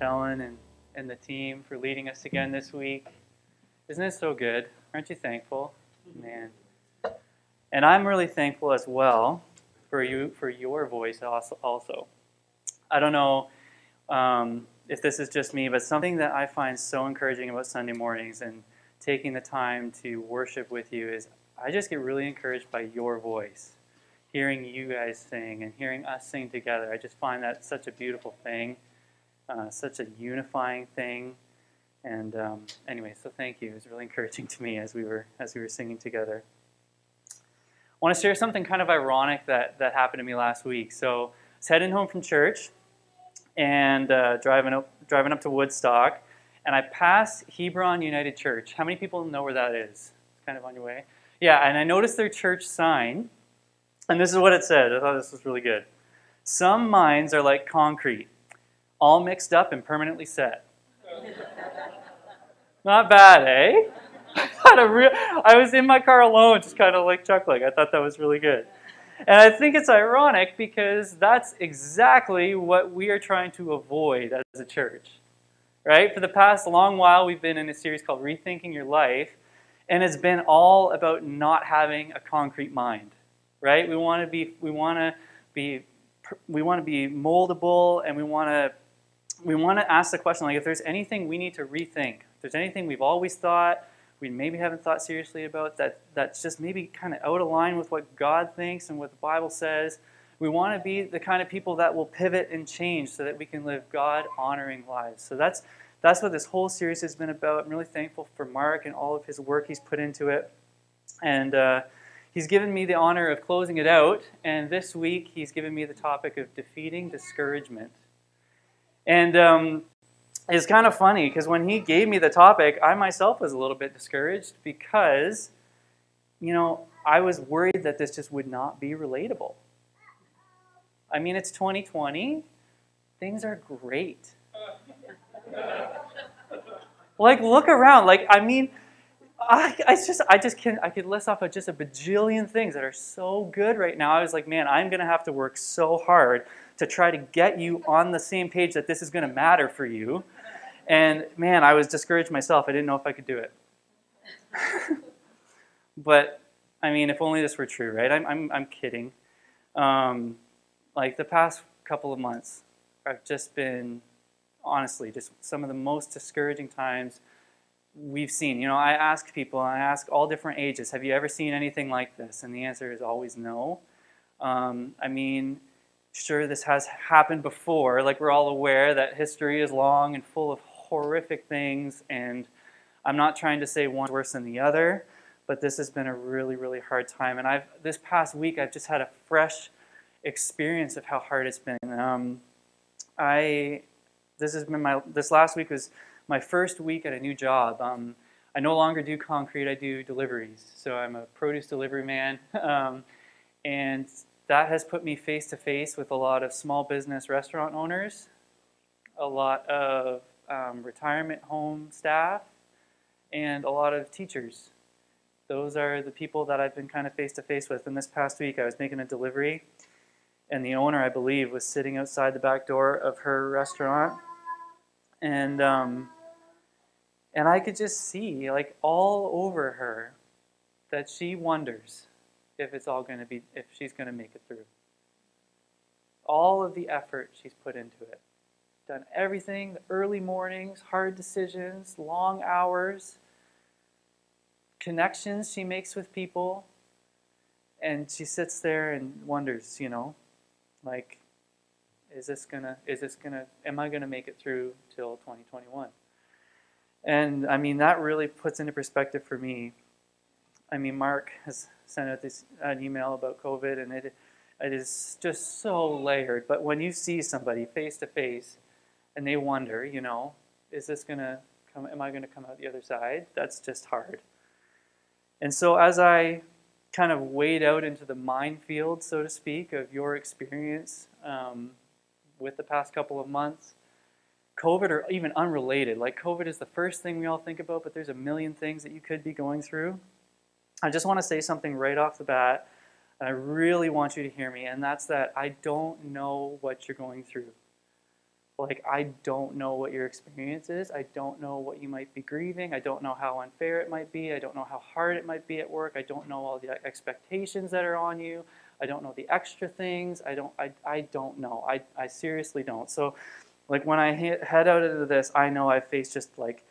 Helen and, and the team for leading us again this week. Isn't it so good? Aren't you thankful? Man. And I'm really thankful as well for you for your voice also. also. I don't know um, if this is just me, but something that I find so encouraging about Sunday mornings and taking the time to worship with you is I just get really encouraged by your voice. Hearing you guys sing and hearing us sing together, I just find that such a beautiful thing, uh, such a unifying thing. And um, anyway, so thank you. It was really encouraging to me as we were as we were singing together. I want to share something kind of ironic that that happened to me last week. So I was heading home from church and uh, driving up driving up to Woodstock, and I passed Hebron United Church. How many people know where that is? It's kind of on your way. Yeah, and I noticed their church sign, and this is what it said. I thought this was really good. Some minds are like concrete, all mixed up and permanently set. Not bad, eh? I, real, I was in my car alone, just kind of like chuckling. I thought that was really good. And I think it's ironic because that's exactly what we are trying to avoid as a church. Right? For the past long while, we've been in a series called Rethinking Your Life, and it's been all about not having a concrete mind. Right? We want to be we want to be we want to be moldable and we want to we want to ask the question like if there's anything we need to rethink, if there's anything we've always thought, we maybe haven't thought seriously about that that's just maybe kind of out of line with what God thinks and what the Bible says. We want to be the kind of people that will pivot and change so that we can live God honoring lives. So that's that's what this whole series has been about. I'm really thankful for Mark and all of his work he's put into it. And uh, he's given me the honor of closing it out. And this week, he's given me the topic of defeating discouragement. And um, it's kind of funny because when he gave me the topic, I myself was a little bit discouraged because, you know, I was worried that this just would not be relatable. I mean, it's 2020, things are great. like, look around. Like, I mean, I, I just, I just can, I could list off just a bajillion things that are so good right now. I was like, man, I'm going to have to work so hard to try to get you on the same page that this is going to matter for you. And man, I was discouraged myself. I didn't know if I could do it. but I mean, if only this were true, right? I'm, I'm, I'm kidding. Um, like the past couple of months, I've just been, honestly, just some of the most discouraging times we've seen. You know, I ask people, I ask all different ages, have you ever seen anything like this? And the answer is always no. Um, I mean, sure, this has happened before. Like, we're all aware that history is long and full of horrific things, and I'm not trying to say one's worse than the other, but this has been a really, really hard time. And I've this past week, I've just had a fresh experience of how hard it's been. Um, I this has been my this last week was my first week at a new job. Um, I no longer do concrete; I do deliveries. So I'm a produce delivery man, um, and that has put me face to face with a lot of small business restaurant owners, a lot of um, retirement home staff, and a lot of teachers. Those are the people that I've been kind of face to face with. And this past week, I was making a delivery, and the owner, I believe, was sitting outside the back door of her restaurant, and um, and I could just see, like all over her, that she wonders if it's all going to be, if she's going to make it through. All of the effort she's put into it done everything the early mornings, hard decisions, long hours, connections she makes with people. And she sits there and wonders, you know, like, is this gonna, is this gonna, am I gonna make it through till 2021? And I mean, that really puts into perspective for me. I mean, Mark has sent out this an email about COVID, and it it is just so layered. But when you see somebody face to face and they wonder, you know, is this to come, am I to come out the other side? That's just hard. And so as I kind of wade out into the minefield, so to speak, of your experience um, with the past couple of months, COVID or even unrelated, like COVID is the first thing we all think about, but there's a million things that you could be going through. I just want to say something right off the bat, and I really want you to hear me, and that's that I don't know what you're going through. Like, I don't know what your experience is. I don't know what you might be grieving. I don't know how unfair it might be. I don't know how hard it might be at work. I don't know all the expectations that are on you. I don't know the extra things. I don't, I, I don't know. I, I seriously don't. So, like, when I head out into this, I know I've faced just like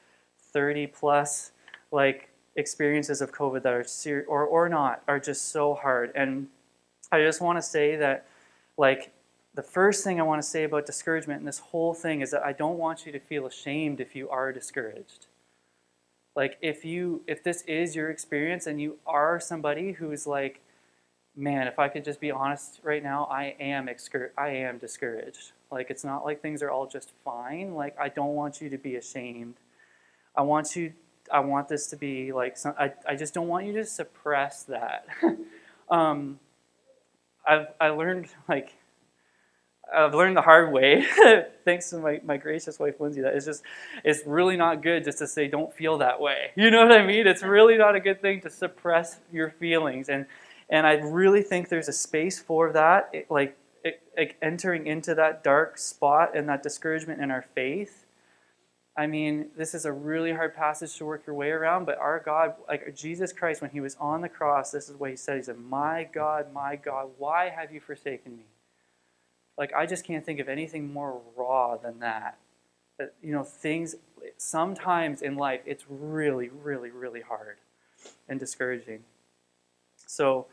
30 plus, like, experiences of COVID that are serious or, or not are just so hard. And I just want to say that, like, the first thing I want to say about discouragement and this whole thing is that I don't want you to feel ashamed if you are discouraged. Like if you if this is your experience and you are somebody who's like, man, if I could just be honest right now, I am excur- I am discouraged. Like it's not like things are all just fine. Like I don't want you to be ashamed. I want you I want this to be like some, I, I just don't want you to suppress that. um, I've I learned like I've learned the hard way, thanks to my, my gracious wife Lindsay, that it's just it's really not good just to say don't feel that way. You know what I mean? It's really not a good thing to suppress your feelings, and and I really think there's a space for that, it, like, it, like entering into that dark spot and that discouragement in our faith. I mean, this is a really hard passage to work your way around, but our God, like Jesus Christ, when he was on the cross, this is what he said. He said, My God, my God, why have you forsaken me? Like, I just can't think of anything more raw than that. That, you know, things, sometimes in life, it's really, really, really hard and discouraging. So,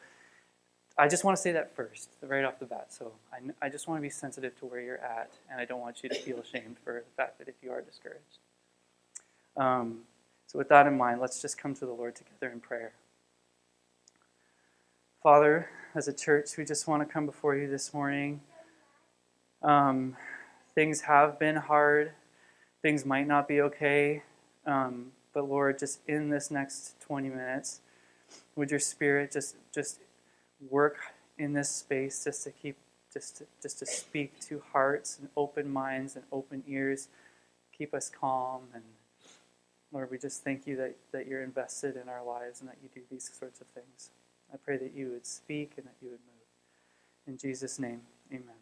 I just want to say that first, right off the bat. So, I, I just want to be sensitive to where you're at, and I don't want you to feel ashamed for the fact that if you are discouraged. Um, so, with that in mind, let's just come to the Lord together in prayer. Father, as a church, we just want to come before you this morning. Um, things have been hard. Things might not be okay. Um, but Lord, just in this next 20 minutes, would your spirit just just work in this space just to keep just to, just to speak to hearts and open minds and open ears, keep us calm and Lord, we just thank you that, that you're invested in our lives and that you do these sorts of things. I pray that you would speak and that you would move. In Jesus' name, amen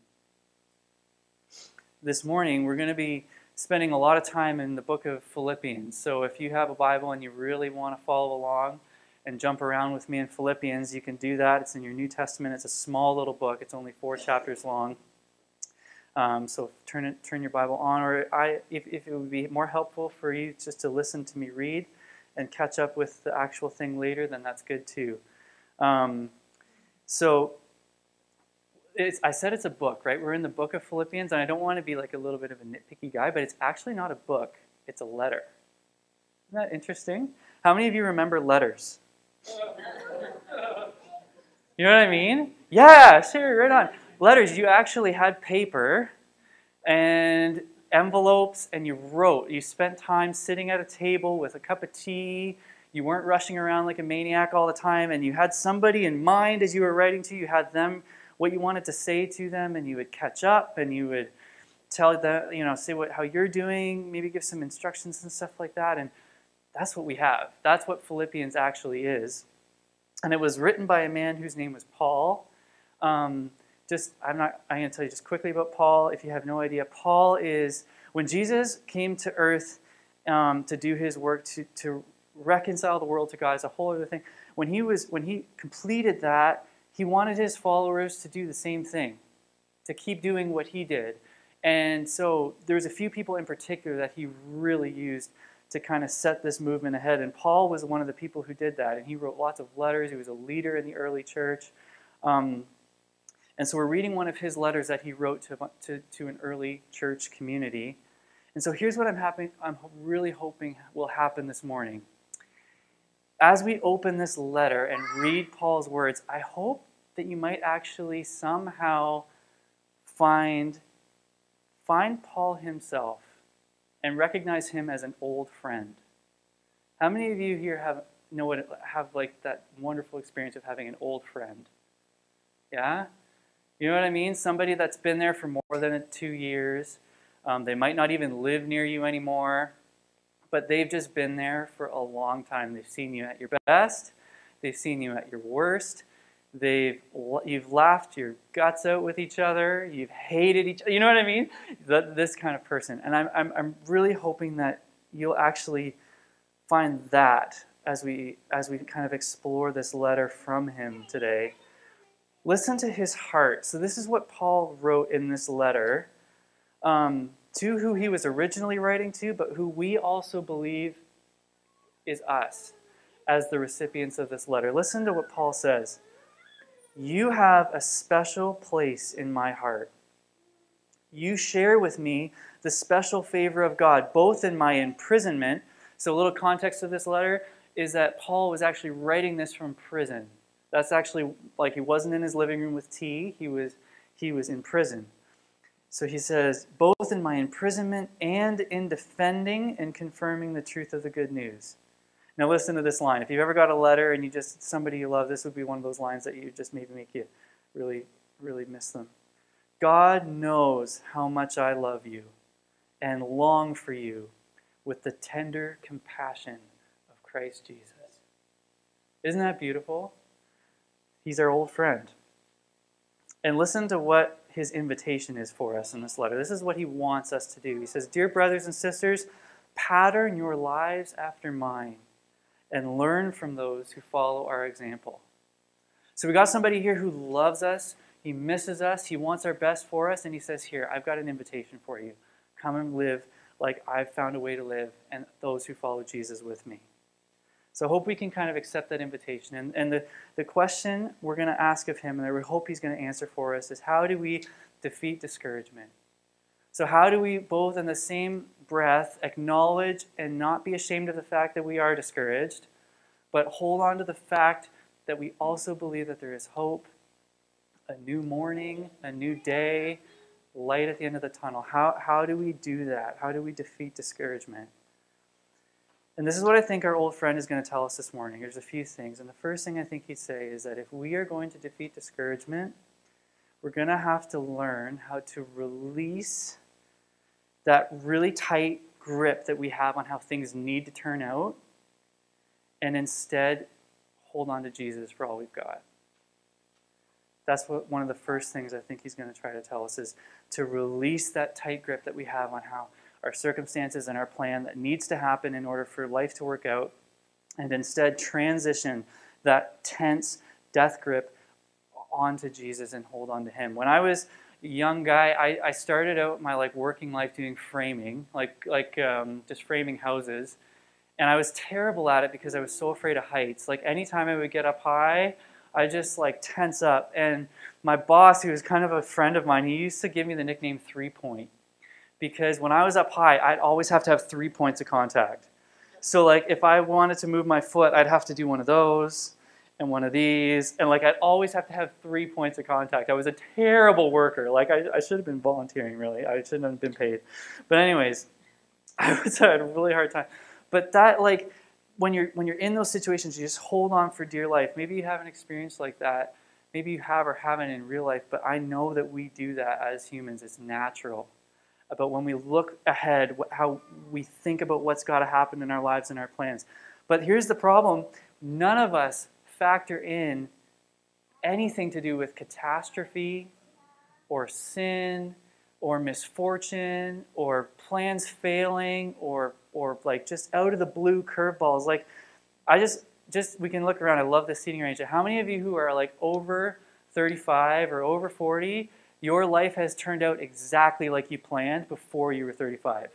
this morning, we're going to be spending a lot of time in the book of Philippians. So if you have a Bible and you really want to follow along and jump around with me in Philippians, you can do that. It's in your New Testament. It's a small little book. It's only four chapters long. Um, so turn it, turn your Bible on, or I, if, if it would be more helpful for you just to listen to me read and catch up with the actual thing later, then that's good too. Um, so I said it's a book, right? We're in the book of Philippians, and I don't want to be like a little bit of a nitpicky guy, but it's actually not a book, it's a letter. Isn't that interesting? How many of you remember letters? You know what I mean? Yeah, sure, right on. Letters, you actually had paper and envelopes, and you wrote. You spent time sitting at a table with a cup of tea. You weren't rushing around like a maniac all the time, and you had somebody in mind as you were writing to. You had them what you wanted to say to them, and you would catch up and you would tell them, you know, say what how you're doing, maybe give some instructions and stuff like that. And that's what we have. That's what Philippians actually is. And it was written by a man whose name was Paul. Um, just I'm not I'm going to tell you just quickly about Paul. If you have no idea, Paul is when Jesus came to earth um, to do his work to to reconcile the world to God. It's a whole other thing. When he was when he completed that, he wanted his followers to do the same thing, to keep doing what he did. And so there's a few people in particular that he really used to kind of set this movement ahead. And Paul was one of the people who did that. And he wrote lots of letters. He was a leader in the early church. Um, and so we're reading one of his letters that he wrote to, to, to an early church community. And so here's what I'm, happy, I'm really hoping will happen this morning as we open this letter and read Paul's words, I hope that you might actually somehow find, find Paul himself and recognize him as an old friend. How many of you here have know what have like that wonderful experience of having an old friend? Yeah? You know what I mean? Somebody that's been there for more than two years. Um, they might not even live near you anymore but they've just been there for a long time. They've seen you at your best, they've seen you at your worst. They've you've laughed your guts out with each other. You've hated each. You know what I mean? The, this kind of person, and I'm, I'm I'm really hoping that you'll actually find that as we as we kind of explore this letter from him today. Listen to his heart. So this is what Paul wrote in this letter um, to who he was originally writing to, but who we also believe is us as the recipients of this letter. Listen to what Paul says. You have a special place in my heart. You share with me the special favor of God, both in my imprisonment. So, a little context of this letter is that Paul was actually writing this from prison. That's actually like he wasn't in his living room with tea, he was, he was in prison. So he says, both in my imprisonment and in defending and confirming the truth of the good news. Now listen to this line. If you've ever got a letter and you just somebody you love, this would be one of those lines that you just maybe make you really, really miss them. God knows how much I love you and long for you with the tender compassion of Christ Jesus. Isn't that beautiful? He's our old friend. And listen to what his invitation is for us in this letter. This is what he wants us to do. He says, Dear brothers and sisters, pattern your lives after mine and learn from those who follow our example. So we got somebody here who loves us, he misses us, he wants our best for us, and he says, Here, I've got an invitation for you. Come and live like I've found a way to live, and those who follow Jesus with me. So I hope we can kind of accept that invitation. And, and the, the question we're going to ask of him, and that we hope he's going to answer for us, is how do we defeat discouragement? So, how do we both in the same breath acknowledge and not be ashamed of the fact that we are discouraged, but hold on to the fact that we also believe that there is hope, a new morning, a new day, light at the end of the tunnel? How, how do we do that? How do we defeat discouragement? And this is what I think our old friend is going to tell us this morning. There's a few things. And the first thing I think he'd say is that if we are going to defeat discouragement, we're going to have to learn how to release that really tight grip that we have on how things need to turn out, and instead hold on to Jesus for all we've got. That's what one of the first things I think he's going to try to tell us is to release that tight grip that we have on how our circumstances and our plan that needs to happen in order for life to work out, and instead transition that tense death grip onto Jesus and hold on to Him. When I was young guy, I, I started out my like working life doing framing, like like um, just framing houses, and I was terrible at it because I was so afraid of heights. Like anytime I would get up high, I just like tense up. And my boss, who was kind of a friend of mine, he used to give me the nickname Three Point because when I was up high, I'd always have to have three points of contact. So like if I wanted to move my foot, I'd have to do one of those and one of these. And like I'd always have to have three points of contact. I was a terrible worker. Like I, I should have been volunteering really. I shouldn't have been paid. But anyways, I was I had a really hard time. But that like when you're when you're in those situations, you just hold on for dear life. Maybe you have an experience like that. Maybe you have or haven't in real life, but I know that we do that as humans. It's natural. But when we look ahead, how we think about what's got to happen in our lives and our plans. But here's the problem none of us factor in anything to do with catastrophe or sin or misfortune or plans failing or or like just out of the blue curveballs. Like i just just we can look around. I love the seating range. How many of you who are like over 35 or over 40 your life has turned out exactly like you planned before you were 35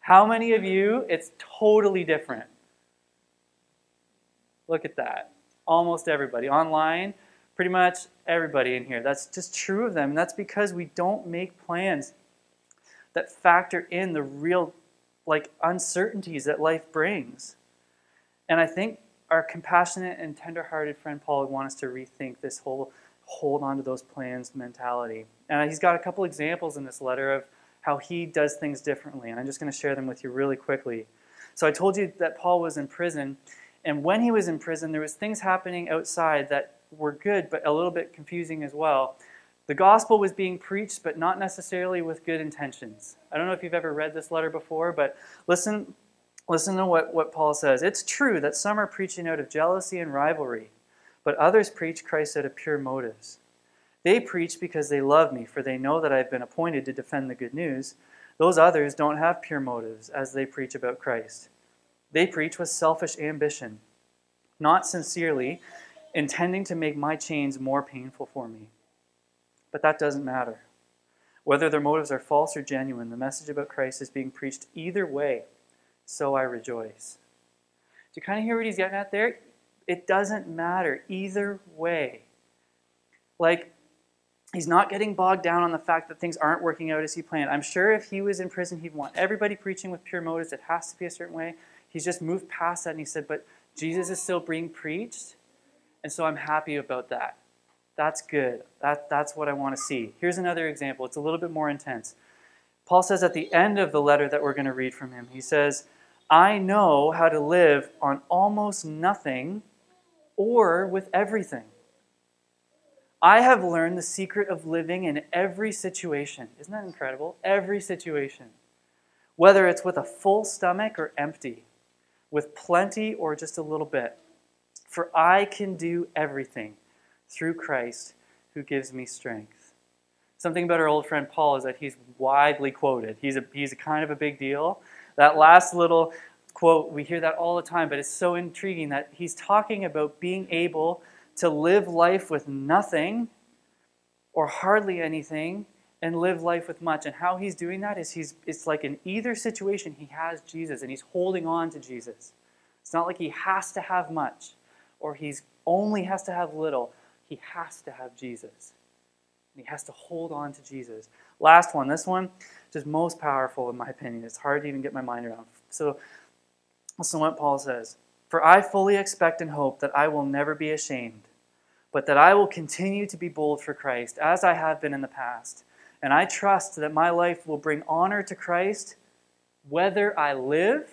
how many of you it's totally different Look at that. Almost everybody. Online, pretty much everybody in here. That's just true of them. And that's because we don't make plans that factor in the real like uncertainties that life brings. And I think our compassionate and tender-hearted friend Paul would want us to rethink this whole hold on to those plans mentality. And he's got a couple examples in this letter of how he does things differently. And I'm just going to share them with you really quickly. So I told you that Paul was in prison and when he was in prison, there was things happening outside that were good, but a little bit confusing as well. The gospel was being preached, but not necessarily with good intentions. I don't know if you've ever read this letter before, but listen, listen to what, what Paul says. It's true that some are preaching out of jealousy and rivalry, but others preach Christ out of pure motives. They preach because they love me, for they know that I have been appointed to defend the good news. Those others don't have pure motives as they preach about Christ. They preach with selfish ambition, not sincerely, intending to make my chains more painful for me. But that doesn't matter. Whether their motives are false or genuine, the message about Christ is being preached either way, so I rejoice. Do you kind of hear what he's getting at there? It doesn't matter either way. Like, he's not getting bogged down on the fact that things aren't working out as he planned. I'm sure if he was in prison, he'd want everybody preaching with pure motives. It has to be a certain way. He's just moved past that and he said, But Jesus is still being preached, and so I'm happy about that. That's good. That, that's what I want to see. Here's another example. It's a little bit more intense. Paul says at the end of the letter that we're going to read from him, he says, I know how to live on almost nothing or with everything. I have learned the secret of living in every situation. Isn't that incredible? Every situation. Whether it's with a full stomach or empty, with plenty or just a little bit. For I can do everything through Christ who gives me strength. Something about our old friend Paul is that he's widely quoted. He's a, he's a kind of a big deal. That last little quote, we hear that all the time, but it's so intriguing that he's talking about being able to live life with nothing or hardly anything and live life with much. And how he's doing that is he's it's like in either situation he has Jesus and he's holding on to Jesus. It's not like he has to have much or he's only has to have little. He has to have Jesus. And he has to hold on to Jesus. Last one, this one just most powerful in my opinion. It's hard to even get my mind around. So listen what Paul says. For I fully expect and hope that I will never be ashamed, but that I will continue to be bold for Christ, as I have been in the past. And I trust that my life will bring honor to Christ whether I live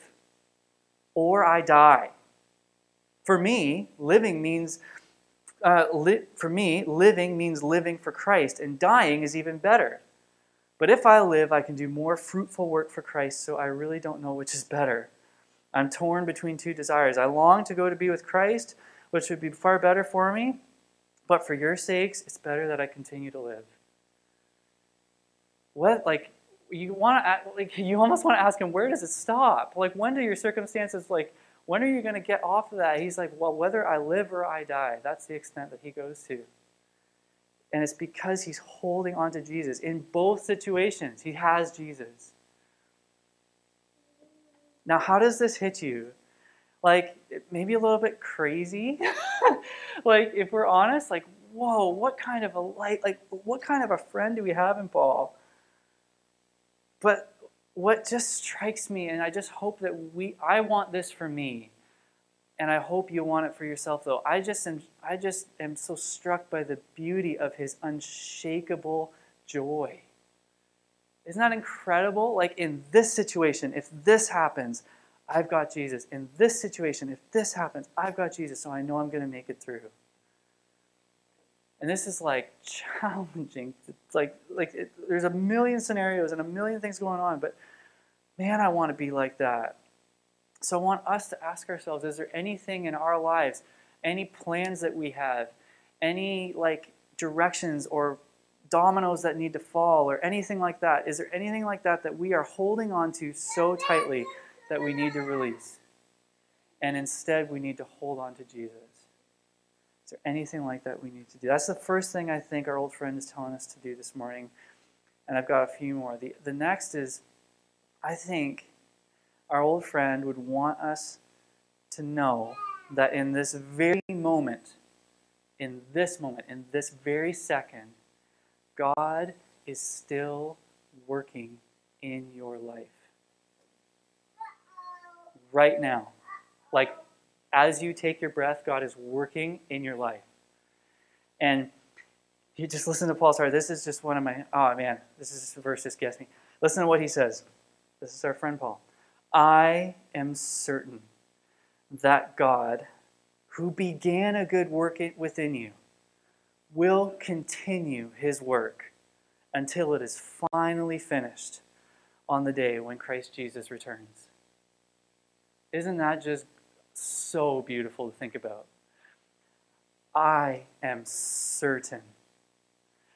or I die. For me, living means uh, li- for me, living means living for Christ, and dying is even better. But if I live, I can do more fruitful work for Christ, so I really don't know which is better. I'm torn between two desires. I long to go to be with Christ, which would be far better for me, but for your sakes, it's better that I continue to live. What, like, you want to, like, you almost want to ask him, where does it stop? Like, when do your circumstances, like, when are you going to get off of that? He's like, well, whether I live or I die. That's the extent that he goes to. And it's because he's holding on to Jesus. In both situations, he has Jesus. Now, how does this hit you? Like, maybe a little bit crazy. like, if we're honest, like, whoa, what kind of a light, like, what kind of a friend do we have in Paul? But what just strikes me, and I just hope that we, I want this for me, and I hope you want it for yourself, though. I just am, I just am so struck by the beauty of his unshakable joy. Isn't that incredible? Like in this situation, if this happens, I've got Jesus. In this situation, if this happens, I've got Jesus, so I know I'm going to make it through. And this is like challenging. It's like like it, there's a million scenarios and a million things going on, but man, I want to be like that. So I want us to ask ourselves: Is there anything in our lives, any plans that we have, any like directions or dominoes that need to fall or anything like that? Is there anything like that that we are holding on to so tightly that we need to release? And instead, we need to hold on to Jesus. Is there anything like that we need to do? That's the first thing I think our old friend is telling us to do this morning. And I've got a few more. The, the next is I think our old friend would want us to know that in this very moment, in this moment, in this very second, God is still working in your life. Right now. Like, as you take your breath, God is working in your life. And you just listen to Paul's heart. This is just one of my, oh man, this is a verse just gets me. Listen to what he says. This is our friend Paul. I am certain that God, who began a good work within you, will continue his work until it is finally finished on the day when Christ Jesus returns. Isn't that just so beautiful to think about? I am certain.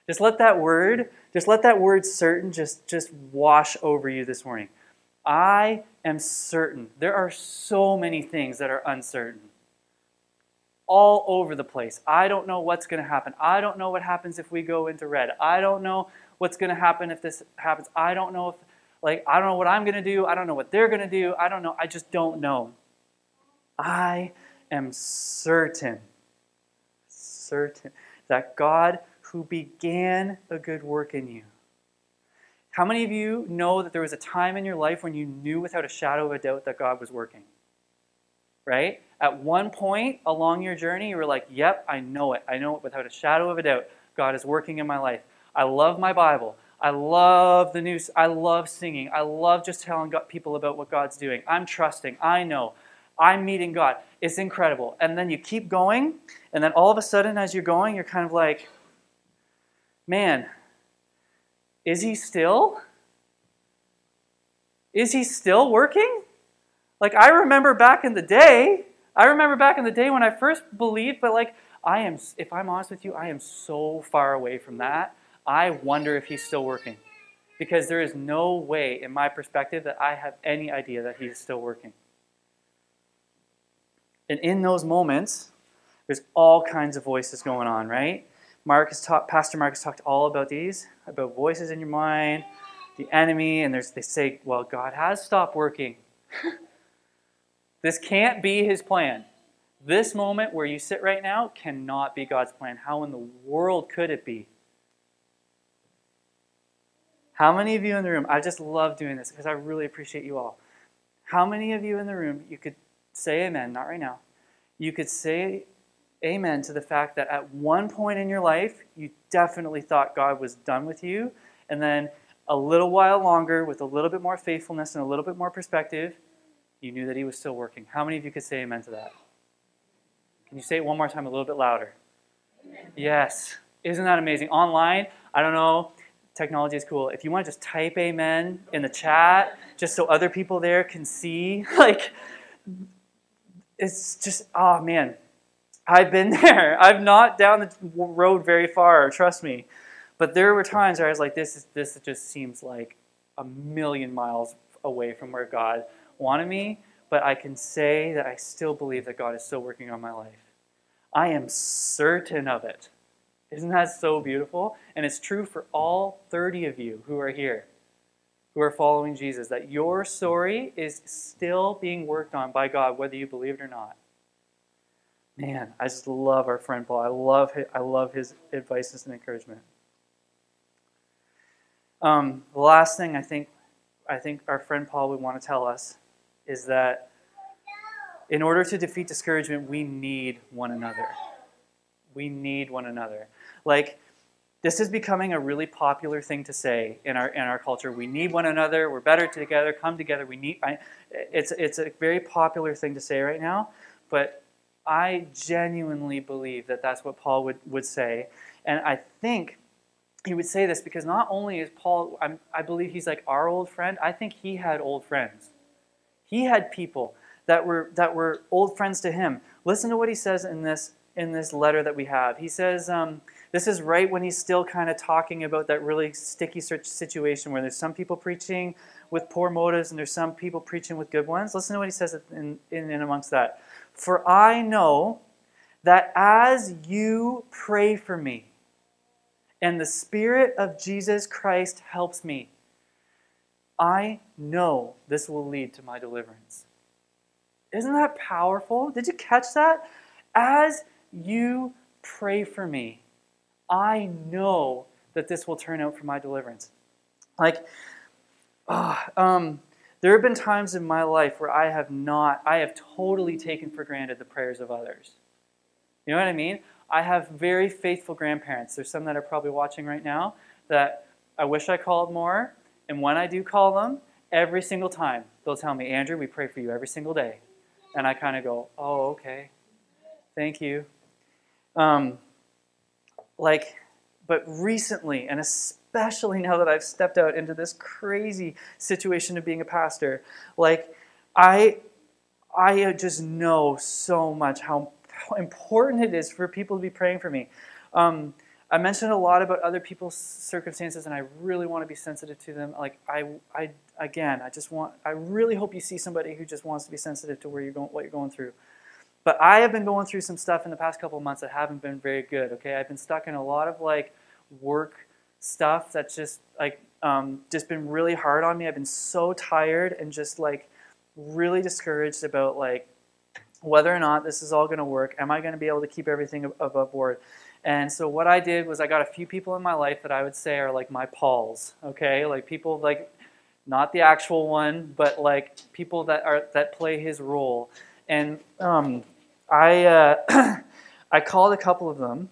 Just let that word, just let that word certain just, just wash over you this morning. I am certain. There are so many things that are uncertain. All over the place. I don't know what's going to happen. I don't know what happens if we go into red. I don't know what's going to happen if this happens. I don't know if, like, I don't know what I'm going to do. I don't know what they're going to do. I don't know. I just don't know. I am certain, certain that God who began a good work in you. How many of you know that there was a time in your life when you knew without a shadow of a doubt that God was working? Right? At one point along your journey, you were like, Yep, I know it. I know it without a shadow of a doubt. God is working in my life. I love my Bible. I love the news. I love singing. I love just telling people about what God's doing. I'm trusting. I know. I'm meeting God. It's incredible. And then you keep going, and then all of a sudden, as you're going, you're kind of like, man, is he still? Is he still working? Like, I remember back in the day, I remember back in the day when I first believed, but like, I am, if I'm honest with you, I am so far away from that. I wonder if he's still working. Because there is no way, in my perspective, that I have any idea that he's still working. And in those moments, there's all kinds of voices going on, right? Mark has talked, Pastor Mark has talked all about these, about voices in your mind, the enemy, and there's, they say, well, God has stopped working. this can't be his plan. This moment where you sit right now cannot be God's plan. How in the world could it be? How many of you in the room, I just love doing this because I really appreciate you all. How many of you in the room, you could say amen, not right now. You could say amen to the fact that at one point in your life, you definitely thought God was done with you. And then a little while longer, with a little bit more faithfulness and a little bit more perspective, you knew that He was still working. How many of you could say amen to that? Can you say it one more time, a little bit louder? Yes. Isn't that amazing? Online, I don't know, technology is cool. If you want to just type amen in the chat, just so other people there can see, like, it's just, oh man, I've been there. I'm not down the road very far, trust me. But there were times where I was like, this, is, this just seems like a million miles away from where God wanted me. But I can say that I still believe that God is still working on my life. I am certain of it. Isn't that so beautiful? And it's true for all 30 of you who are here, who are following Jesus, that your story is still being worked on by God, whether you believe it or not. Man, I just love our friend Paul. I love his, I love his advice and encouragement. Um, the last thing I think I think our friend Paul would want to tell us is that in order to defeat discouragement, we need one another. We need one another. Like this is becoming a really popular thing to say in our in our culture. We need one another. We're better together. Come together. We need. I, it's it's a very popular thing to say right now. But I genuinely believe that that's what Paul would, would say. And I think he would say this because not only is Paul, I'm, i believe he's like our old friend, I think he had old friends. He had people that were, that were old friends to him. Listen to what he says in this, in this letter that we have. He says, um, this is right when he's still kind of talking about that really sticky situation where there's some people preaching with poor motives and there's some people preaching with good ones. Listen to what he says in, in, in amongst that. For I know that as you pray for me, and the Spirit of Jesus Christ helps me, I know this will lead to my deliverance. Isn't that powerful? Did you catch that? As you pray for me, I know that this will turn out for my deliverance. Like, oh, um, there have been times in my life where I have not, I have totally taken for granted the prayers of others. You know what I mean? I have very faithful grandparents. There's some that are probably watching right now that I wish I called more. And when I do call them, every single time they'll tell me, Andrew, we pray for you every single day. And I kind of go, oh, okay. Thank you. Um, like, but recently, and especially, now that I've stepped out into this crazy situation of being a pastor. Like, I, I just know so much how how important it is for people to be praying for me. Um, I mentioned a lot about other people's circumstances, and I really want to be sensitive to them. Like I, I again, I just want. I really hope you see somebody who just wants to be sensitive to where you're going, what you're going through. But I have been going through some stuff in the past couple of months that haven't been very good. Okay, I've been stuck in a lot of like work stuff that's just like um, just been really hard on me. I've been so tired and just like really discouraged about like whether or not this is all going to work. Am I going to be able to keep everything above board? And so what I did was I got a few people in my life that I would say are like my Pauls, okay? Like people like not the actual one, but like people that are that play his role. And um, I uh, I called a couple of them,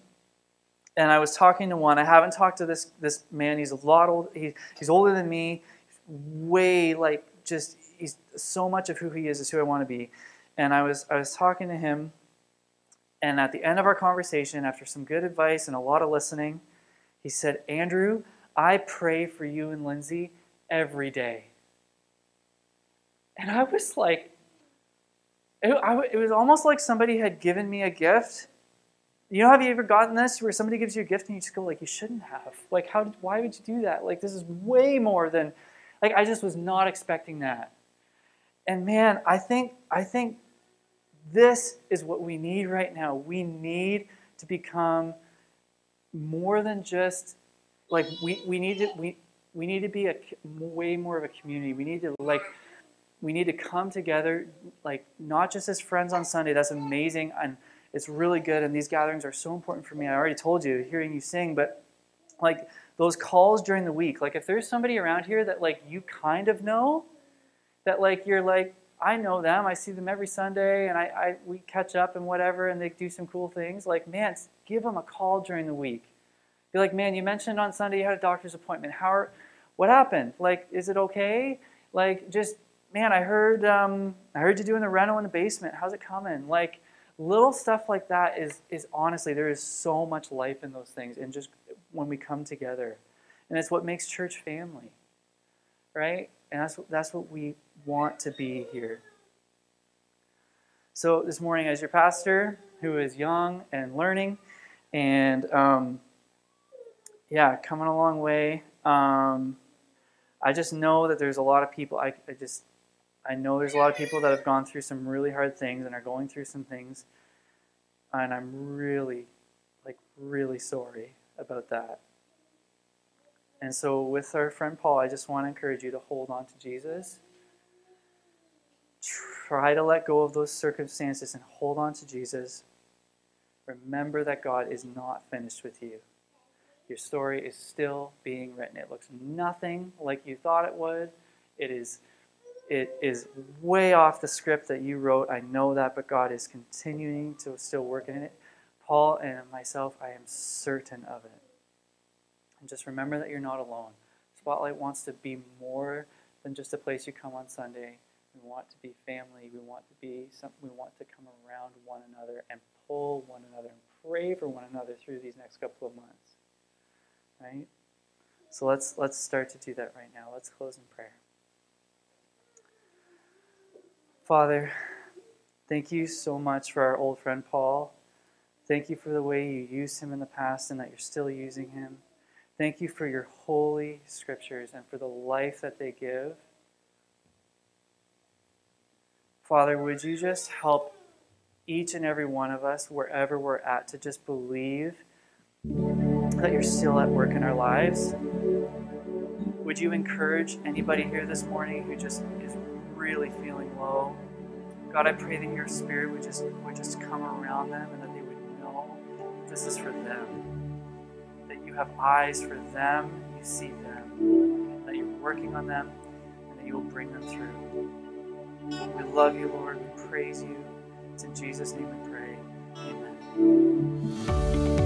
and I was talking to one. I haven't talked to this this man. He's a lot old. He, he's older than me. Way like just he's so much of who he is is who I want to be. And I was I was talking to him and at the end of our conversation, after some good advice and a lot of listening, he said, Andrew, I pray for you and Lindsay every day. And I was like, it, I, it was almost like somebody had given me a gift. You know, have you ever gotten this where somebody gives you a gift and you just go like, you shouldn't have. Like, how? Did, why would you do that? Like, this is way more than. Like, I just was not expecting that. And man, I think I think this is what we need right now. We need to become more than just like we, we need to we, we need to be a way more of a community. We need to like we need to come together like not just as friends on Sunday. That's amazing and it's really good and these gatherings are so important for me. I already told you hearing you sing, but like those calls during the week. Like if there's somebody around here that like you kind of know that like you're like I know them. I see them every Sunday, and I, I, we catch up and whatever, and they do some cool things. Like, man, give them a call during the week. Be like, man, you mentioned on Sunday you had a doctor's appointment. How? Are, what happened? Like, is it okay? Like, just man, I heard um, I heard you doing the reno in the basement. How's it coming? Like, little stuff like that is is honestly there is so much life in those things, and just when we come together, and it's what makes church family, right? And that's that's what we want to be here. So, this morning, as your pastor who is young and learning, and um, yeah, coming a long way, um, I just know that there's a lot of people. I, I just I know there's a lot of people that have gone through some really hard things and are going through some things, and I'm really, like, really sorry about that. And so, with our friend Paul, I just want to encourage you to hold on to Jesus Try to let go of those circumstances and hold on to Jesus. Remember that God is not finished with you. Your story is still being written. It looks nothing like you thought it would. It is it is way off the script that you wrote. I know that, but God is continuing to still work in it. Paul and myself, I am certain of it. And just remember that you're not alone. Spotlight wants to be more than just a place you come on Sunday. We want to be family. We want to be some, we want to come around one another and pull one another and pray for one another through these next couple of months. Right? So let's let's start to do that right now. Let's close in prayer. Father, thank you so much for our old friend Paul. Thank you for the way you used him in the past and that you're still using him. Thank you for your holy scriptures and for the life that they give. Father, would you just help each and every one of us, wherever we're at, to just believe that you're still at work in our lives? Would you encourage anybody here this morning who just is really feeling low? God, I pray that your spirit would just would just come around them and that they would know this is for them. That you have eyes for them, you see them, that you're working on them, and that you will bring them through. We love you, Lord. We praise you. It's in Jesus' name we pray. Amen.